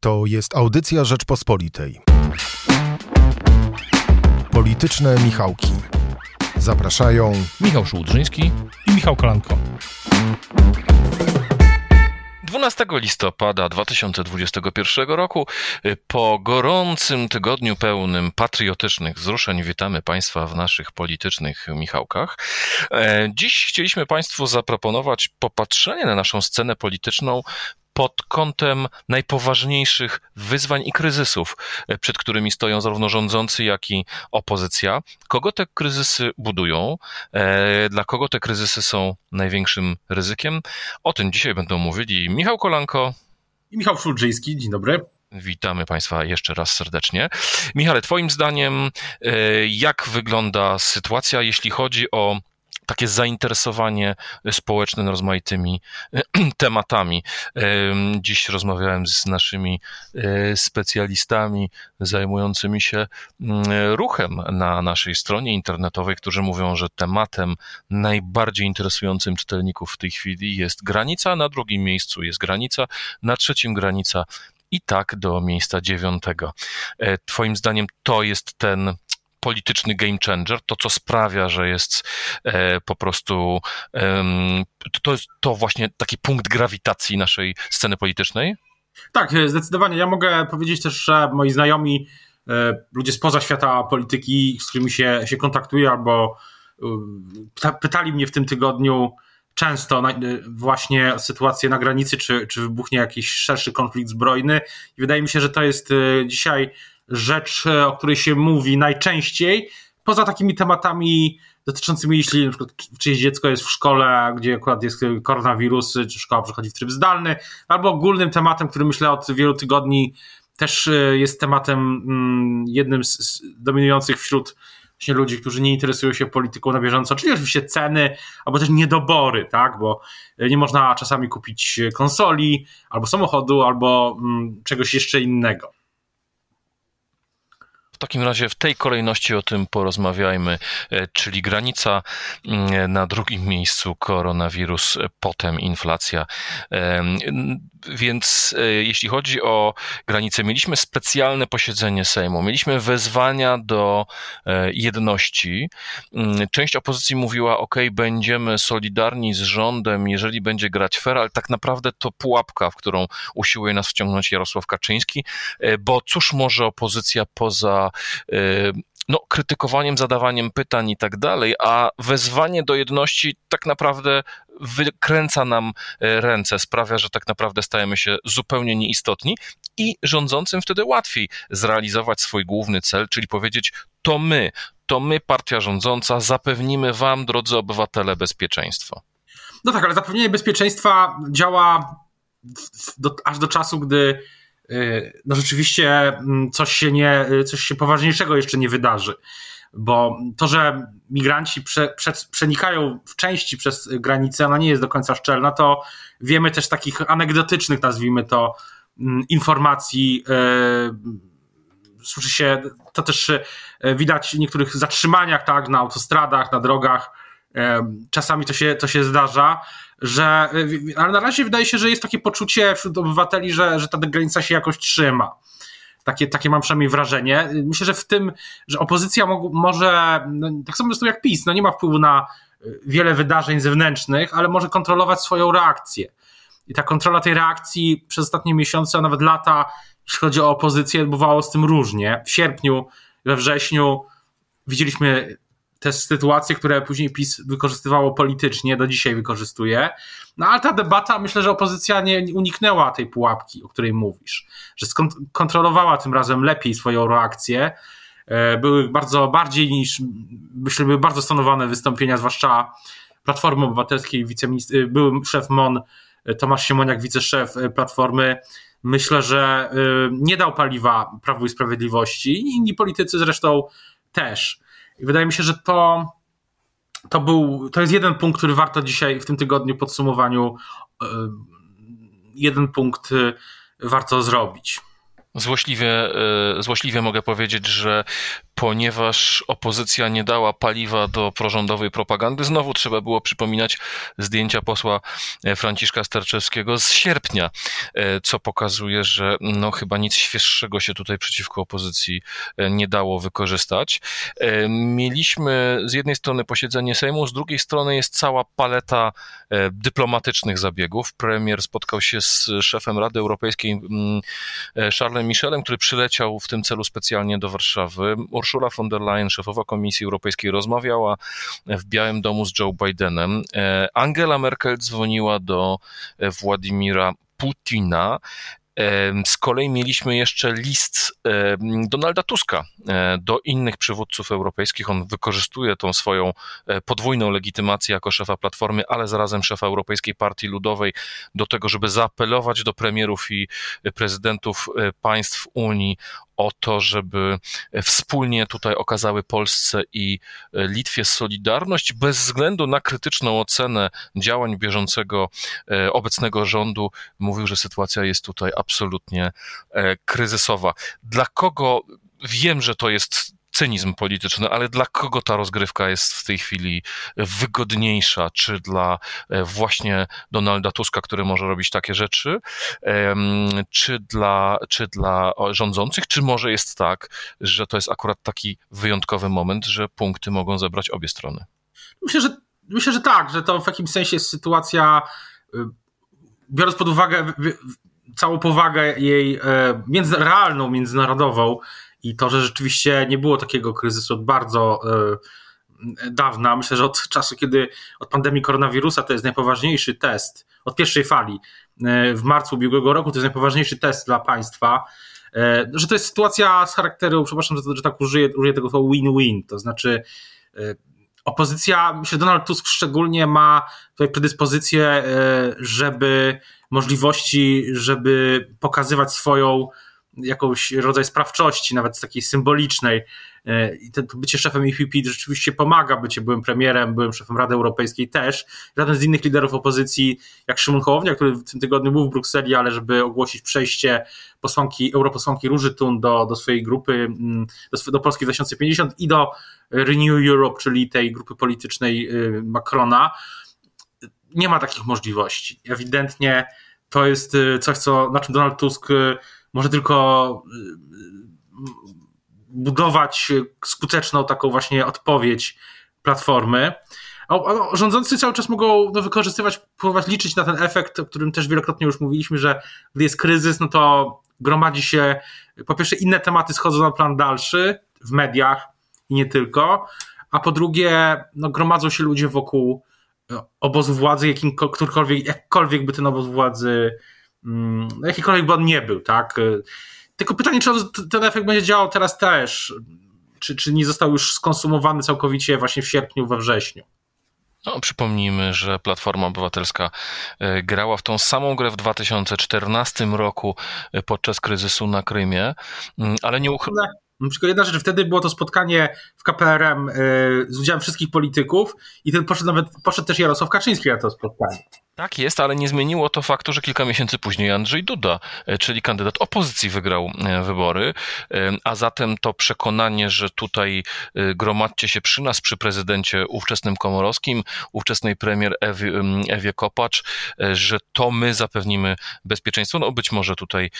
To jest audycja Rzeczpospolitej. Polityczne Michałki. Zapraszają Michał Szułdrzyński i Michał Kolanko. 12 listopada 2021 roku, y, po gorącym tygodniu pełnym patriotycznych wzruszeń, witamy Państwa w naszych politycznych Michałkach. E, dziś chcieliśmy Państwu zaproponować popatrzenie na naszą scenę polityczną pod kątem najpoważniejszych wyzwań i kryzysów, e, przed którymi stoją zarówno rządzący, jak i opozycja. Kogo te kryzysy budują? E, dla kogo te kryzysy są największym ryzykiem? O tym dzisiaj będą mówili Michał Kolanko i Michał Szulżyński. Dzień dobry. Witamy Państwa jeszcze raz serdecznie. Michale, Twoim zdaniem, e, jak wygląda sytuacja, jeśli chodzi o takie zainteresowanie społeczne rozmaitymi tematami. Dziś rozmawiałem z naszymi e, specjalistami zajmującymi się mm, ruchem na naszej stronie internetowej, którzy mówią, że tematem najbardziej interesującym czytelników w tej chwili jest granica, na drugim miejscu jest granica, na trzecim granica i tak do miejsca dziewiątego. E, twoim zdaniem to jest ten polityczny game changer, to co sprawia, że jest e, po prostu to jest to właśnie taki punkt grawitacji naszej sceny politycznej? Tak, e, zdecydowanie. Ja mogę powiedzieć też, że moi znajomi, e, ludzie spoza świata polityki, z którymi się, się kontaktuję, albo pytali mnie w tym tygodniu często właśnie o sytuację na granicy, czy, czy wybuchnie jakiś szerszy konflikt zbrojny. I wydaje mi się, że to jest dzisiaj rzecz, e, o której się mówi najczęściej, poza takimi tematami dotyczącymi, jeśli na przykład czyjeś dziecko jest w szkole, gdzie akurat jest koronawirus, czy szkoła przechodzi w tryb zdalny, albo ogólnym tematem, który myślę od wielu tygodni też e, jest tematem mm, jednym z dominujących wśród właśnie ludzi, którzy nie interesują się polityką na bieżąco, czyli oczywiście ceny, albo też niedobory, tak, bo nie można czasami kupić konsoli, albo samochodu, albo mm, czegoś jeszcze innego. W takim razie w tej kolejności o tym porozmawiajmy, e, czyli granica mm, na drugim miejscu koronawirus, e, potem inflacja. Więc e, jeśli chodzi o granicę, mieliśmy specjalne posiedzenie Sejmu, mieliśmy wezwania do jedności. Mm, część opozycji mówiła, ok, będziemy solidarni z rządem, jeżeli będzie grać fair, ale tak naprawdę to pułapka, w którą usiłuje nas wciągnąć Jarosław Kaczyński, bo cóż może opozycja poza no, krytykowaniem, zadawaniem pytań i tak dalej, a wezwanie do jedności tak naprawdę wykręca nam y, ręce, sprawia, że tak naprawdę stajemy się zupełnie nieistotni i rządzącym wtedy łatwiej zrealizować swój główny cel, czyli powiedzieć: To my, to my, partia rządząca, zapewnimy Wam, drodzy obywatele, bezpieczeństwo. No tak, ale zapewnienie bezpieczeństwa działa do, aż do czasu, gdy no rzeczywiście mm, coś się, nie, y, coś się poważniejszego jeszcze nie wydarzy. Bo to, że migranci prze, prze, przenikają w części przez granicę, ona nie jest do końca szczelna, to wiemy też takich anegdotycznych, nazwijmy to, mm, informacji. Y, słyszy się, to też widać w niektórych zatrzymaniach, tak, na autostradach, na drogach. Czasami to się, to się zdarza że, ale na razie wydaje się, że jest takie poczucie wśród obywateli, że, że ta granica się jakoś trzyma. Takie, takie mam przynajmniej wrażenie. Myślę, że w tym, że opozycja mo może, no, tak samo zresztą jak PiS, no nie ma wpływu na y, wiele wydarzeń zewnętrznych, ale może kontrolować swoją reakcję. I ta kontrola tej reakcji przez ostatnie miesiące, a nawet lata, jeśli chodzi o opozycję, bywało z tym różnie. W sierpniu, we wrześniu widzieliśmy te sytuacje, które później PiS wykorzystywało politycznie, do dzisiaj wykorzystuje. No ale ta debata, myślę, że opozycja nie uniknęła tej pułapki, o której mówisz, że kontrolowała tym razem lepiej swoją reakcję. E, były bardzo bardziej niż, myślę, były bardzo stanowane wystąpienia, zwłaszcza Platformy Obywatelskiej, wiceminister, były szef MON e, Tomasz Siemoniak, wiceszef e, Platformy. Myślę, że nie dał paliwa Prawu i Sprawiedliwości. Inni politycy zresztą też. I wydaje mi się, że to, to, był, to jest jeden punkt, który warto dzisiaj w tym tygodniu podsumowaniu, e, jeden punkt e, warto zrobić. Złośliwie, e, złośliwie mogę powiedzieć, że ponieważ opozycja nie dała paliwa do prorządowej propagandy. Znowu trzeba było przypominać zdjęcia posła e, Franciszka Sterczewskiego z sierpnia, e, co pokazuje, że no chyba nic świeższego się tutaj przeciwko opozycji e, nie dało wykorzystać. Mieliśmy z jednej strony posiedzenie Sejmu, z drugiej strony jest cała paleta dyplomatycznych zabiegów. Premier spotkał się z szefem Rady Europejskiej mm, Charlesem Michelem, który przyleciał w tym celu specjalnie do Warszawy. Ursula von der Leyen, szefowa Komisji Europejskiej, rozmawiała w Białym Domu z Joe Bidenem. E, Angela Merkel dzwoniła do e, Władimira Putina. Z kolei mieliśmy jeszcze list Donalda Tuska e, do innych przywódców europejskich. On wykorzystuje tą swoją podwójną legitymację jako szefa Platformy, ale zarazem szefa Europejskiej Partii Ludowej do tego, żeby zaapelować do premierów i prezydentów państw Unii o to, żeby wspólnie tutaj okazały Polsce i Litwie solidarność bez względu na krytyczną ocenę działań bieżącego e, obecnego rządu. Mówił, że sytuacja jest tutaj absolutnie e, kryzysowa. Dla kogo wiem, że to jest cynizm polityczny, ale dla kogo ta rozgrywka jest w tej chwili wygodniejsza? Czy dla e, właśnie Donalda Tuska, który może robić takie rzeczy, czy dla, czy dla rządzących, czy może jest tak, że to jest akurat taki wyjątkowy moment, że punkty mogą zebrać obie strony? Myślę, że, myślę, że tak, że to w jakimś sensie jest sytuacja, y, biorąc pod uwagę całą powagę jej e, między, realną, międzynarodową, i to, że rzeczywiście nie było takiego kryzysu od bardzo e, dawna, myślę, że od czasu, kiedy od pandemii koronawirusa to jest najpoważniejszy test, od pierwszej fali. E, w marcu ubiegłego roku, to jest najpoważniejszy test dla państwa, e, że to jest sytuacja z charakteru, przepraszam, że, że tak użyję, użyję tego słowa win-win, to znaczy opozycja, myślę, Donald Tusk szczególnie ma tutaj predyspozycję, żeby możliwości, żeby pokazywać swoją jakąś rodzaj sprawczości, nawet takiej symbolicznej. E, I to bycie szefem EPP rzeczywiście pomaga, bycie byłem premierem, byłem szefem Rady Europejskiej też. Żaden z innych liderów opozycji, jak Szymon Hołownia, który w tym tygodniu był w Brukseli, ale żeby ogłosić przejście posłanki, europosłanki Róży Tun do, do swojej grupy, mm, do, do Polski 2050 i do Renew Europe, czyli tej grupy politycznej y, Macrona, nie ma takich możliwości. Ewidentnie to jest y, coś, co, na czym Donald Tusk y, może tylko y, y, budować skuteczną taką właśnie odpowiedź platformy. A, rządzący cały czas mogą no, wykorzystywać, próbować liczyć na ten efekt, o którym też wielokrotnie już mówiliśmy, że gdy jest kryzys, no to gromadzi się, po pierwsze inne tematy schodzą na plan dalszy w mediach i nie tylko, a po drugie no, gromadzą się ludzie wokół e, obozu władzy, jakim, jakkolwiek by ten obóz władzy jakikolwiek by on nie był, tak? Y, tylko pytanie, czy ten efekt będzie działał teraz też, czy, czy nie został już skonsumowany całkowicie właśnie w sierpniu, we wrześniu? No, przypomnijmy, że Platforma Obywatelska y, grała w tą samą grę w 2014 roku y, podczas kryzysu na Krymie, mm, ale nie uchyla. Tylko jedna rzecz, wtedy było to spotkanie w KPRM z udziałem wszystkich polityków i ten poszedł nawet, poszedł też Jarosław Kaczyński na to spotkanie. Tak jest, ale nie zmieniło to faktu, że kilka miesięcy później Andrzej Duda, e, czyli kandydat opozycji, wygrał e, wybory, e, a zatem to przekonanie, że tutaj gromadźcie się przy nas, przy prezydencie ówczesnym Komorowskim, ówczesnej premier Ewie, Ewie Kopacz, że to my zapewnimy bezpieczeństwo. No być może tutaj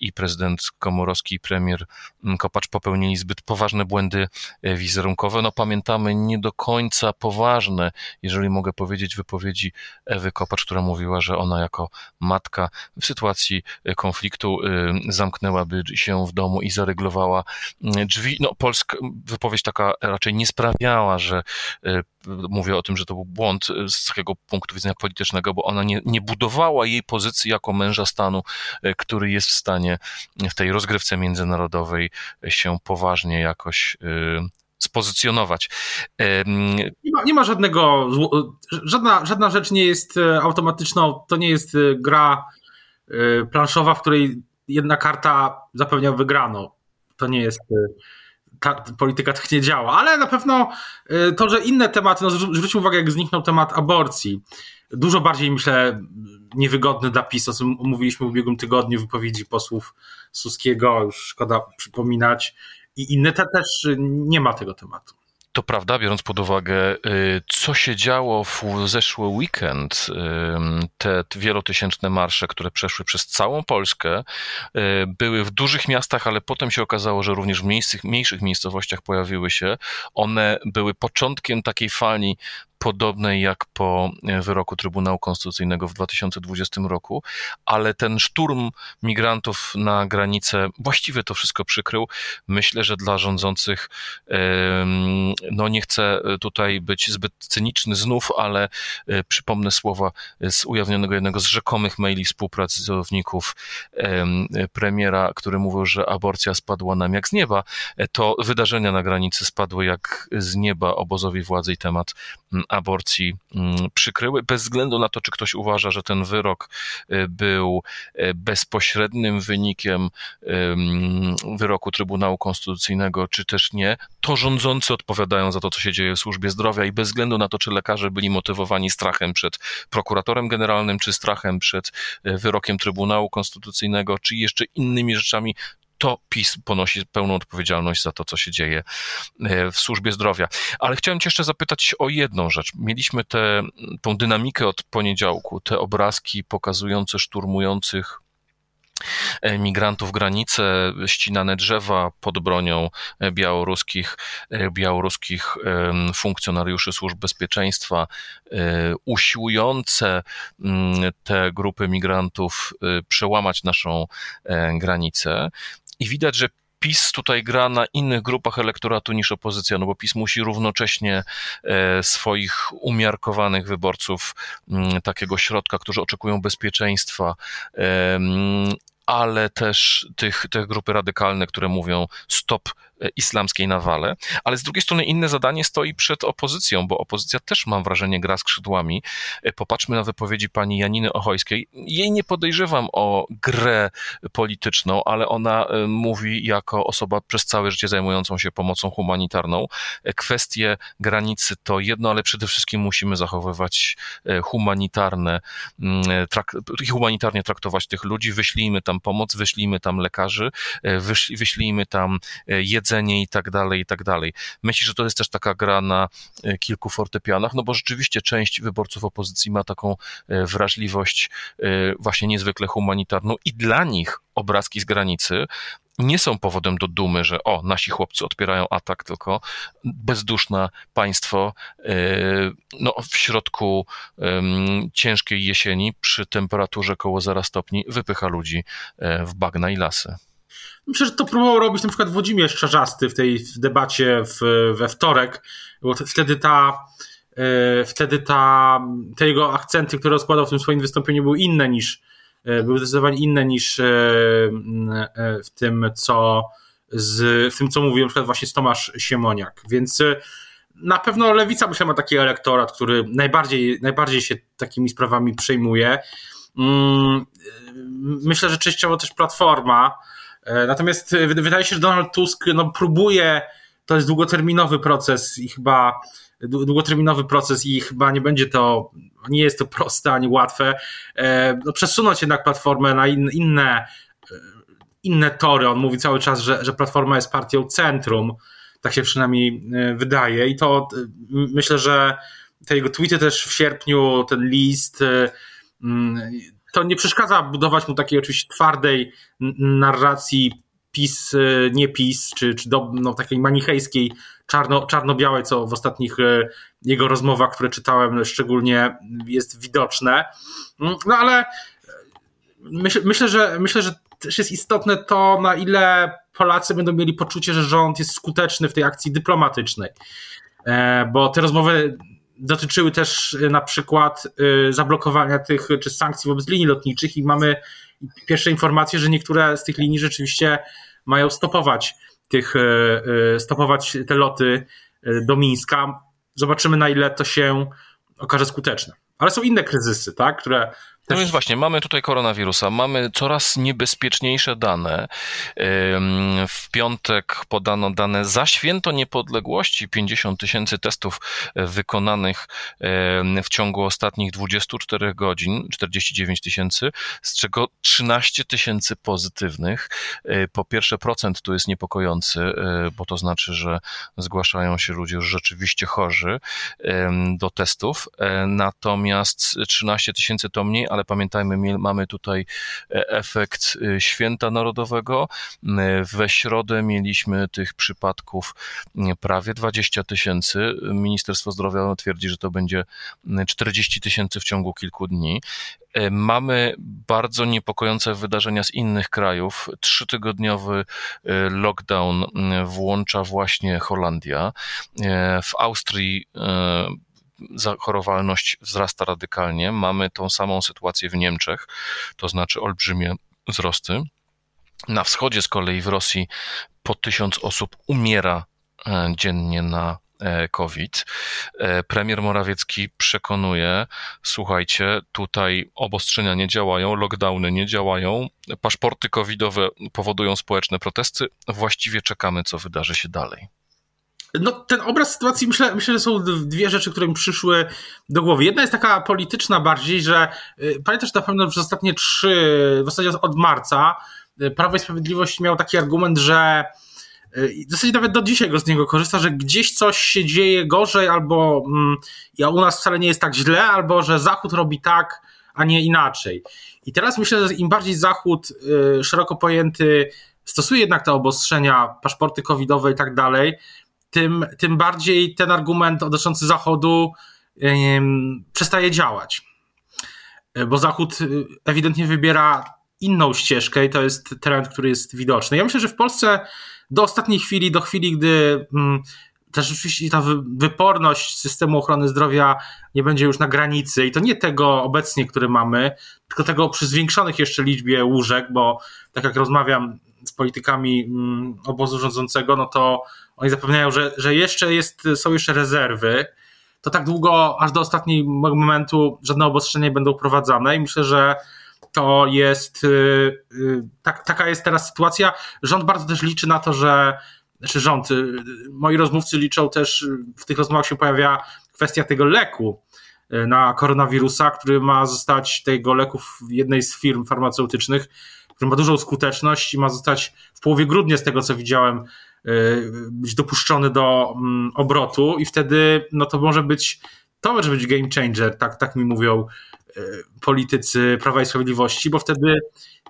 i prezydent Komorowski, i premier Kopacz popełnili zbyt poważne błędy wizerunkowe. No pamiętamy nie do końca poważne, jeżeli mogę powiedzieć, wypowiedzi Ewy Kopacz, Kopacz, która mówiła, że ona jako matka w sytuacji e, konfliktu e, zamknęłaby się w domu i zareglowała e, drzwi. No, polska wypowiedź taka raczej nie sprawiała, że mówię o tym, że to był błąd z takiego punktu widzenia politycznego, bo ona nie, nie budowała jej pozycji jako męża stanu, który jest w stanie w tej rozgrywce międzynarodowej się poważnie jakoś spozycjonować. Nie ma, nie ma żadnego, żadna, żadna rzecz nie jest e, automatyczną, to nie jest e, gra e, planszowa, w której jedna karta zapewnia wygraną. To nie jest ta polityka tak nie działa, ale na pewno to, że inne tematy, no zwróć uwagę, jak zniknął temat aborcji, dużo bardziej, myślę, niewygodny dla PiS, o czym mówiliśmy w ubiegłym tygodniu, wypowiedzi posłów Suskiego, już szkoda przypominać, i inne te też nie ma tego tematu. To prawda, biorąc pod uwagę, y, co się działo w zeszły weekend, te wielotysięczne marsze, które przeszły przez całą Polskę, y, były w dużych miastach, ale potem się okazało, że również w mniejszych, mniejszych miejscowościach pojawiły się. One były początkiem takiej fali podobnej jak po e, wyroku Trybunału Konstytucyjnego w 2020 roku, ale ten szturm migrantów na granicę właściwie to wszystko przykrył. Myślę, że dla rządzących, no nie chcę tutaj być zbyt cyniczny znów, ale e, przypomnę słowa z ujawnionego jednego z rzekomych maili współpracowników premiera, który mówił, że aborcja spadła nam jak z nieba. E, to wydarzenia na granicy spadły jak z nieba obozowi władzy i temat aborcji mm, przykryły, bez względu na to, czy ktoś uważa, że ten wyrok y, był y, bezpośrednim wynikiem wyroku Trybunału Konstytucyjnego, czy też nie, to rządzący odpowiadają za to, co się dzieje w służbie zdrowia i bez względu na to, czy lekarze byli motywowani strachem przed prokuratorem generalnym, czy strachem przed y, wyrokiem Trybunału Konstytucyjnego, czy jeszcze innymi rzeczami, to PiS ponosi pełną odpowiedzialność za to, co się dzieje e, w służbie zdrowia. Ale chciałem Cię jeszcze zapytać o jedną rzecz. Mieliśmy tę dynamikę od poniedziałku, te obrazki pokazujące szturmujących e, migrantów granice, ścinane drzewa pod bronią e, białoruskich, białoruskich funkcjonariuszy służb bezpieczeństwa, usiłujące mm, te grupy migrantów przełamać naszą granicę. I widać, że PiS tutaj gra na innych grupach elektoratu niż opozycja, no bo PiS musi równocześnie e, swoich umiarkowanych wyborców mm, takiego środka, którzy oczekują bezpieczeństwa, ale też tych, te grupy radykalne, które mówią stop islamskiej nawale, ale z drugiej strony inne zadanie stoi przed opozycją, bo opozycja też mam wrażenie gra skrzydłami. E, popatrzmy na wypowiedzi pani Janiny Ochojskiej. Jej nie podejrzewam o grę polityczną, ale ona e, mówi jako osoba przez całe życie zajmującą się pomocą humanitarną. Kwestie granicy to jedno, ale przede wszystkim musimy zachowywać humanitarne, mm, humanitarnie traktować tych ludzi, wyślijmy tam pomoc, wyślijmy tam lekarzy, wyślijmy tam jedzenie, jedzenie i tak dalej, i tak dalej. Myślę, że to jest też taka gra na e, kilku fortepianach, no bo rzeczywiście część wyborców opozycji ma taką e, wrażliwość e, właśnie niezwykle humanitarną i dla nich obrazki z granicy nie są powodem do dumy, że o, nasi chłopcy odpierają atak, tylko bezduszne państwo no, w środku ciężkiej jesieni przy temperaturze koło 0 stopni wypycha ludzi w bagna i lasy. Myślę, że to próbował robić na przykład Włodzimierz Czarzasty w tej debacie w, we wtorek, bo wtedy ta e, wtedy ta, te jego akcenty, które rozkładał w tym swoim wystąpieniu były inne niż e, były zdecydowanie inne niż e, w tym, co z, w tym, co mówił na przykład właśnie Tomasz Siemoniak. Więc na pewno Lewica myślę ma taki elektorat, który najbardziej, najbardziej się takimi sprawami przejmuje. Mm, myślę, że częściowo też Platforma, natomiast e, wydaje się, że Donald Tusk no, próbuje, to jest długoterminowy proces i chyba długoterminowy proces i chyba nie będzie to, nie jest to proste ani łatwe, e, no, przesunąć jednak platformę na in, inne, inne tory. On mówi cały czas, że, że platforma jest partią centrum, tak się przynajmniej wydaje i to myślę, że te jego tweety też w sierpniu, ten list, to nie przeszkadza budować mu takiej oczywiście twardej narracji PiS, e, nie PiS, czy, czy do, no, takiej manichejskiej, czarno, czarno-białej, co w ostatnich e, jego rozmowach, które czytałem, szczególnie jest widoczne. Mm, no ale e, myśl, myślę, że, myślę, że też jest istotne to, na ile Polacy będą mieli poczucie, że rząd jest skuteczny w tej akcji dyplomatycznej. Bo te rozmowy dotyczyły też y, na przykład y, zablokowania tych czy sankcji wobec linii lotniczych i mamy pierwsze informacje, że niektóre z tych linii rzeczywiście mają stopować tych, y, stopować te loty do Mińska. Zobaczymy na ile to się okaże skuteczne. Ale są inne kryzysy, tak, które No więc właśnie, mamy tutaj koronawirusa, mamy coraz niebezpieczniejsze dane. W piątek podano dane za święto niepodległości 50 tysięcy testów wykonanych w ciągu ostatnich 24 godzin, 49 tysięcy, z czego 13 tysięcy pozytywnych. E, po pierwsze, procent tu jest niepokojący, e, bo to znaczy, że zgłaszają się ludzie już rzeczywiście chorzy do testów. Natomiast 13 tysięcy to mniej, ale pamiętajmy, mamy tutaj efekt święta narodowego. We środę mieliśmy tych przypadków prawie 20 tysięcy. Ministerstwo Zdrowia twierdzi, że to będzie 40 tysięcy w ciągu kilku dni. E, mamy bardzo niepokojące wydarzenia z innych krajów. Trzytygodniowy e, lockdown włącza właśnie Holandia. E, w Austrii zachorowalność wzrasta radykalnie. Mamy tą samą sytuację w Niemczech, to znaczy olbrzymie wzrosty. Na wschodzie z kolei w Rosji po tysiąc osób umiera e, dziennie na e, COVID. E, premier Morawiecki przekonuje, słuchajcie, tutaj obostrzenia nie działają, lockdowny nie działają, paszporty covidowe powodują społeczne protesty, właściwie czekamy, co wydarzy się dalej. No, ten obraz sytuacji, myślę, myślę, że są dwie rzeczy, które mi przyszły do głowy. Jedna jest taka polityczna bardziej, że y, pamiętasz na pewno przez ostatnie trzy, w zasadzie od marca, y, Prawo i Sprawiedliwość miał taki argument, że y, w zasadzie nawet do dzisiaj go z niego korzysta, że gdzieś coś się dzieje gorzej, albo mm, ja u nas wcale nie jest tak źle, albo że Zachód robi tak, a nie inaczej. I teraz myślę, że im bardziej Zachód szeroko pojęty stosuje jednak te obostrzenia, paszporty covidowe i tak dalej, tym, tym bardziej ten argument dotyczący Zachodu przestaje działać. Bo Zachód y, ewidentnie wybiera inną ścieżkę i to jest trend, który jest widoczny. Ja myślę, że w Polsce do ostatniej chwili, do chwili, gdy mm, też rzeczywiście ta wyporność systemu ochrony zdrowia nie będzie już na granicy i to nie tego obecnie, który mamy, tylko tego przy zwiększonych jeszcze liczbie łóżek, bo tak jak rozmawiam politykami mm, obozu rządzącego, no to oni zapewniają, że, że jeszcze jest, są jeszcze rezerwy, to tak długo, aż do ostatniego momentu żadne obostrzenia nie będą wprowadzane i myślę, że to jest, y, y, tak, taka jest teraz sytuacja. Rząd bardzo też liczy na to, że, znaczy rząd, y, moi rozmówcy liczą też, w tych rozmowach się pojawia kwestia tego leku na koronawirusa, który ma zostać, tego leku w jednej z firm farmaceutycznych, który ma dużą skuteczność i ma zostać w połowie grudnia, z tego co widziałem, y, być dopuszczony do mm, obrotu. I wtedy no to może być to może być game changer, tak, tak mi mówią y, politycy Prawa i Sprawiedliwości, bo wtedy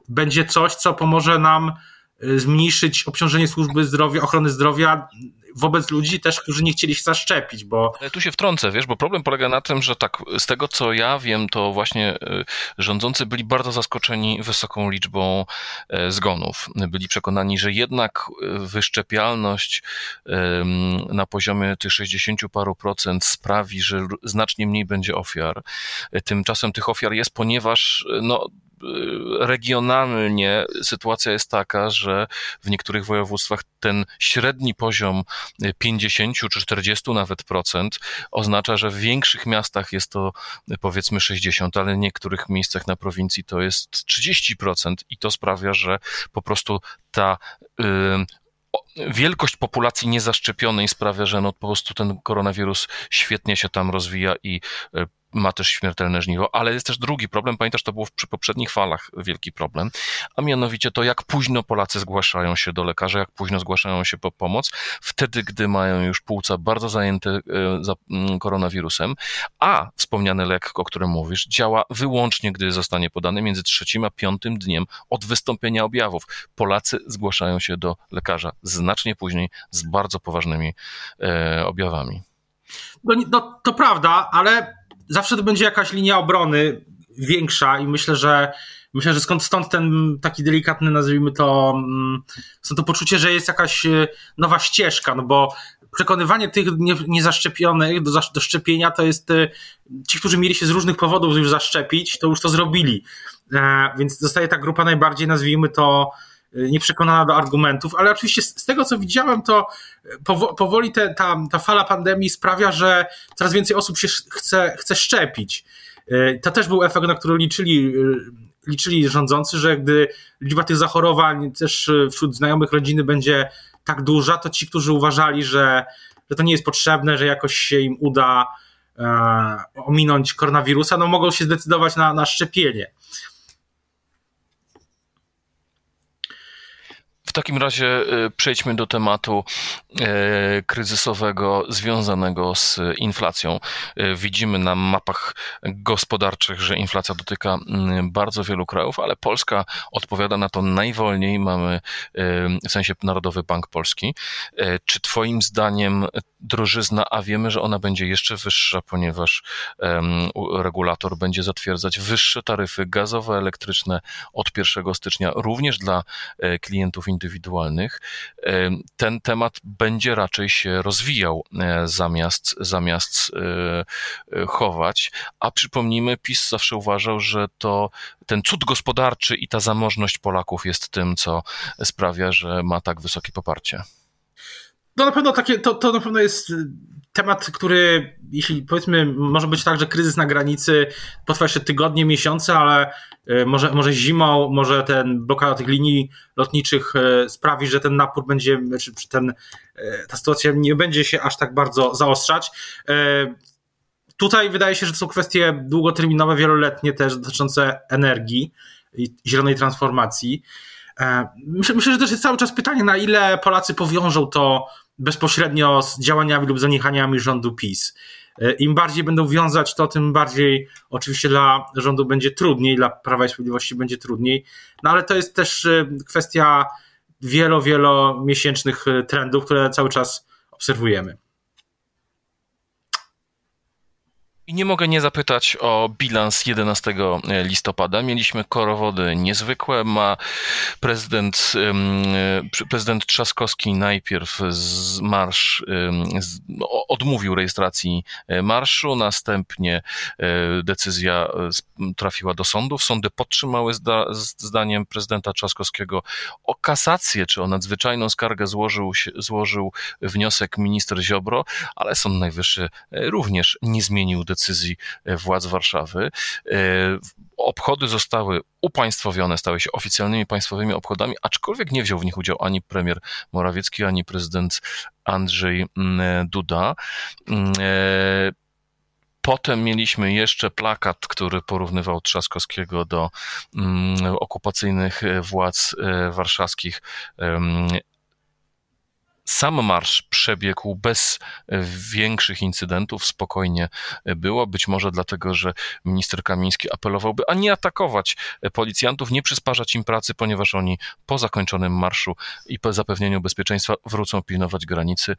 będzie coś, co pomoże nam y, zmniejszyć obciążenie służby zdrowia, ochrony zdrowia wobec ludzi też, którzy nie chcieli się zaszczepić, bo... Tu się wtrącę, wiesz, bo problem polega na tym, że tak, z tego co ja wiem, to właśnie e, rządzący byli bardzo zaskoczeni wysoką liczbą e, zgonów. Byli przekonani, że jednak e, wyszczepialność na poziomie tych 60 paru procent sprawi, że znacznie mniej będzie ofiar. Tymczasem tych ofiar jest, ponieważ no, regionalnie sytuacja jest taka, że w niektórych województwach ten średni poziom 50 czy 40 nawet procent oznacza, że w większych miastach jest to powiedzmy 60, ale w niektórych miejscach na prowincji to jest 30% i to sprawia, że po prostu ta wielkość populacji niezaszczepionej sprawia, że no po prostu ten koronawirus świetnie się tam rozwija i y, ma też śmiertelne żniwo, ale jest też drugi problem, pamiętasz, to było przy poprzednich falach wielki problem, a mianowicie to, jak późno Polacy zgłaszają się do lekarza, jak późno zgłaszają się po pomoc, wtedy, gdy mają już płuca bardzo zajęte e, mm, koronawirusem, a wspomniany lek, o którym mówisz, działa wyłącznie, gdy zostanie podany między trzecim a piątym dniem od wystąpienia objawów. Polacy zgłaszają się do lekarza znacznie później z bardzo poważnymi e, objawami. No, no, to prawda, ale zawsze to będzie jakaś linia obrony większa i myślę, że myślę, że skąd stąd ten taki delikatny, nazwijmy to, mm, stąd to poczucie, że jest jakaś e, nowa ścieżka, no bo przekonywanie tych niezaszczepionych do, do szczepienia to jest e, ci, którzy mieli się z różnych powodów już zaszczepić, to już to zrobili. E, więc zostaje ta grupa najbardziej, nazwijmy to, nieprzekonana do argumentów, ale oczywiście z tego, co widziałem, to powoli te, ta, ta fala pandemii sprawia, że coraz więcej osób się chce, chce szczepić. To też był efekt, na który liczyli, liczyli rządzący, że gdy liczba tych zachorowań też wśród znajomych rodziny będzie tak duża, to ci, którzy uważali, że, że to nie jest potrzebne, że jakoś się im uda e, ominąć koronawirusa, no mogą się zdecydować na, na szczepienie. W takim razie y, przejdźmy do tematu y, kryzysowego związanego z inflacją. Y, widzimy na mapach gospodarczych, że inflacja dotyka mm, bardzo wielu krajów, ale Polska odpowiada na to najwolniej. Mamy w sensie Narodowy Bank Polski. Czy Twoim zdaniem drożyzna, a wiemy, że ona będzie jeszcze wyższa, ponieważ regulator będzie zatwierdzać wyższe taryfy gazowe, elektryczne od 1 stycznia również dla klientów indywidualnych, ten temat będzie raczej się rozwijał e, zamiast, zamiast e, chować. A przypomnijmy, PiS zawsze uważał, że to ten cud gospodarczy i ta zamożność Polaków jest tym, co sprawia, że ma tak wysokie poparcie. No na pewno takie, to, to na pewno jest temat, który, jeśli powiedzmy, może być tak, że kryzys na granicy potrwa jeszcze tygodnie, miesiące, ale e, może, może zimą, może ten blokada tych linii lotniczych e, sprawi, że ten napór będzie, czy ten, e, ta sytuacja nie będzie się aż tak bardzo zaostrzać. Tutaj wydaje się, że to są kwestie długoterminowe, wieloletnie też dotyczące energii i zielonej transformacji. Myślę, myślę, że też jest cały czas pytanie, na ile Polacy powiążą to bezpośrednio z działaniami lub zaniechaniami rządu PiS. E, Im bardziej będą wiązać to, tym bardziej oczywiście dla rządu będzie trudniej, dla Prawa i Sprawiedliwości będzie trudniej. No ale to jest też e, kwestia wielo, wielomiesięcznych e, trendów, które cały czas obserwujemy. I nie mogę nie zapytać o bilans 11 listopada. Mieliśmy korowody niezwykłe. Ma prezydent, prezydent Trzaskowski najpierw z marsz, odmówił rejestracji e, marszu, następnie e, decyzja e, trafiła do sądów. Sądy podtrzymały zda, zdaniem prezydenta Trzaskowskiego o kasację, czy o nadzwyczajną skargę złożył, złożył wniosek minister Ziobro, ale Sąd Najwyższy również nie zmienił decyzji decyzji e, władz Warszawy. E, obchody zostały upaństwowione, stały się oficjalnymi państwowymi obchodami, aczkolwiek nie wziął w nich udział ani premier Morawiecki, ani prezydent Andrzej mm, Duda. Mm, e, potem mieliśmy jeszcze plakat, który porównywał Trzaskowskiego do mm, okupacyjnych władz warszawskich sam marsz przebiegł bez e, większych incydentów, spokojnie e, było. Być może dlatego, że minister Kamiński apelowałby, a nie atakować e, policjantów, nie przysparzać im pracy, ponieważ oni po zakończonym marszu i po zapewnieniu bezpieczeństwa wrócą pilnować granicy,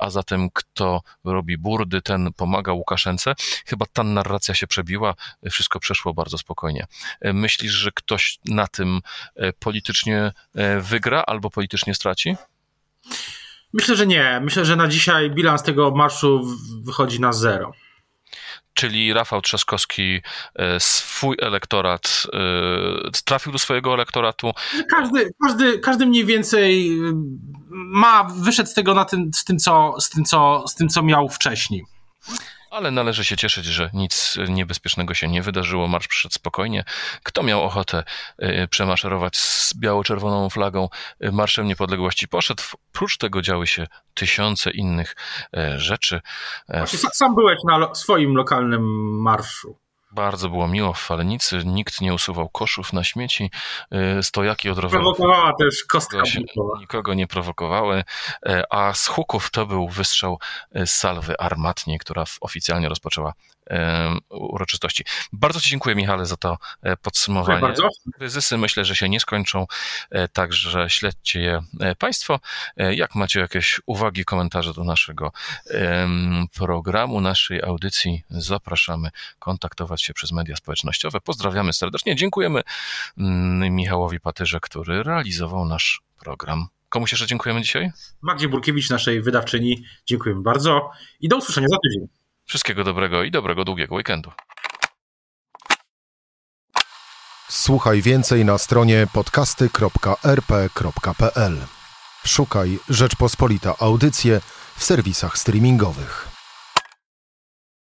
a zatem kto robi burdy, ten pomaga Łukaszence. Chyba ta narracja się przebiła, wszystko przeszło bardzo spokojnie. Myślisz, że ktoś na tym politycznie wygra albo politycznie straci? Myślę, że nie. Myślę, że na dzisiaj bilans tego marszu wychodzi na zero. Czyli Rafał Trzaskowski e, swój elektorat, e, trafił do swojego elektoratu. Każdy, każdy, każdy mniej więcej ma, wyszedł z tego na tym, z, tym, co, z, tym, co, z tym, co miał wcześniej. Ale należy się cieszyć, że nic niebezpiecznego się nie wydarzyło. Marsz przyszedł spokojnie. Kto miał ochotę y, przemaszerować z biało-czerwoną flagą y, Marszem Niepodległości poszedł. Prócz tego działy się tysiące innych y, rzeczy. Właśnie sam byłeś na swoim lokalnym marszu. Bardzo było miło w Falenicy, nikt nie usuwał koszów na śmieci, y, stojaki od rowerów. Prowokowała też kostka. Się, nikogo nie prowokowały, y, a z huków to był wystrzał y, salwy armatniej, która oficjalnie rozpoczęła uroczystości. Bardzo Ci dziękuję, Michale, za to e, podsumowanie. Bardzo. Kryzysy myślę, że się nie skończą, e, także śledźcie je e, Państwo. Jak macie jakieś uwagi, komentarze do naszego programu, naszej audycji, zapraszamy kontaktować się przez media społecznościowe. Pozdrawiamy serdecznie. Dziękujemy mm, Michałowi Patyrze, który realizował nasz program. Komuś jeszcze dziękujemy dzisiaj? Magdzie Burkiewicz, naszej wydawczyni. Dziękujemy bardzo i do usłyszenia za tydzień. Wszystkiego dobrego i dobrego długiego weekendu. Słuchaj więcej na stronie podcasty.rp.pl. Szukaj Rzeczpospolita Audycje w serwisach streamingowych.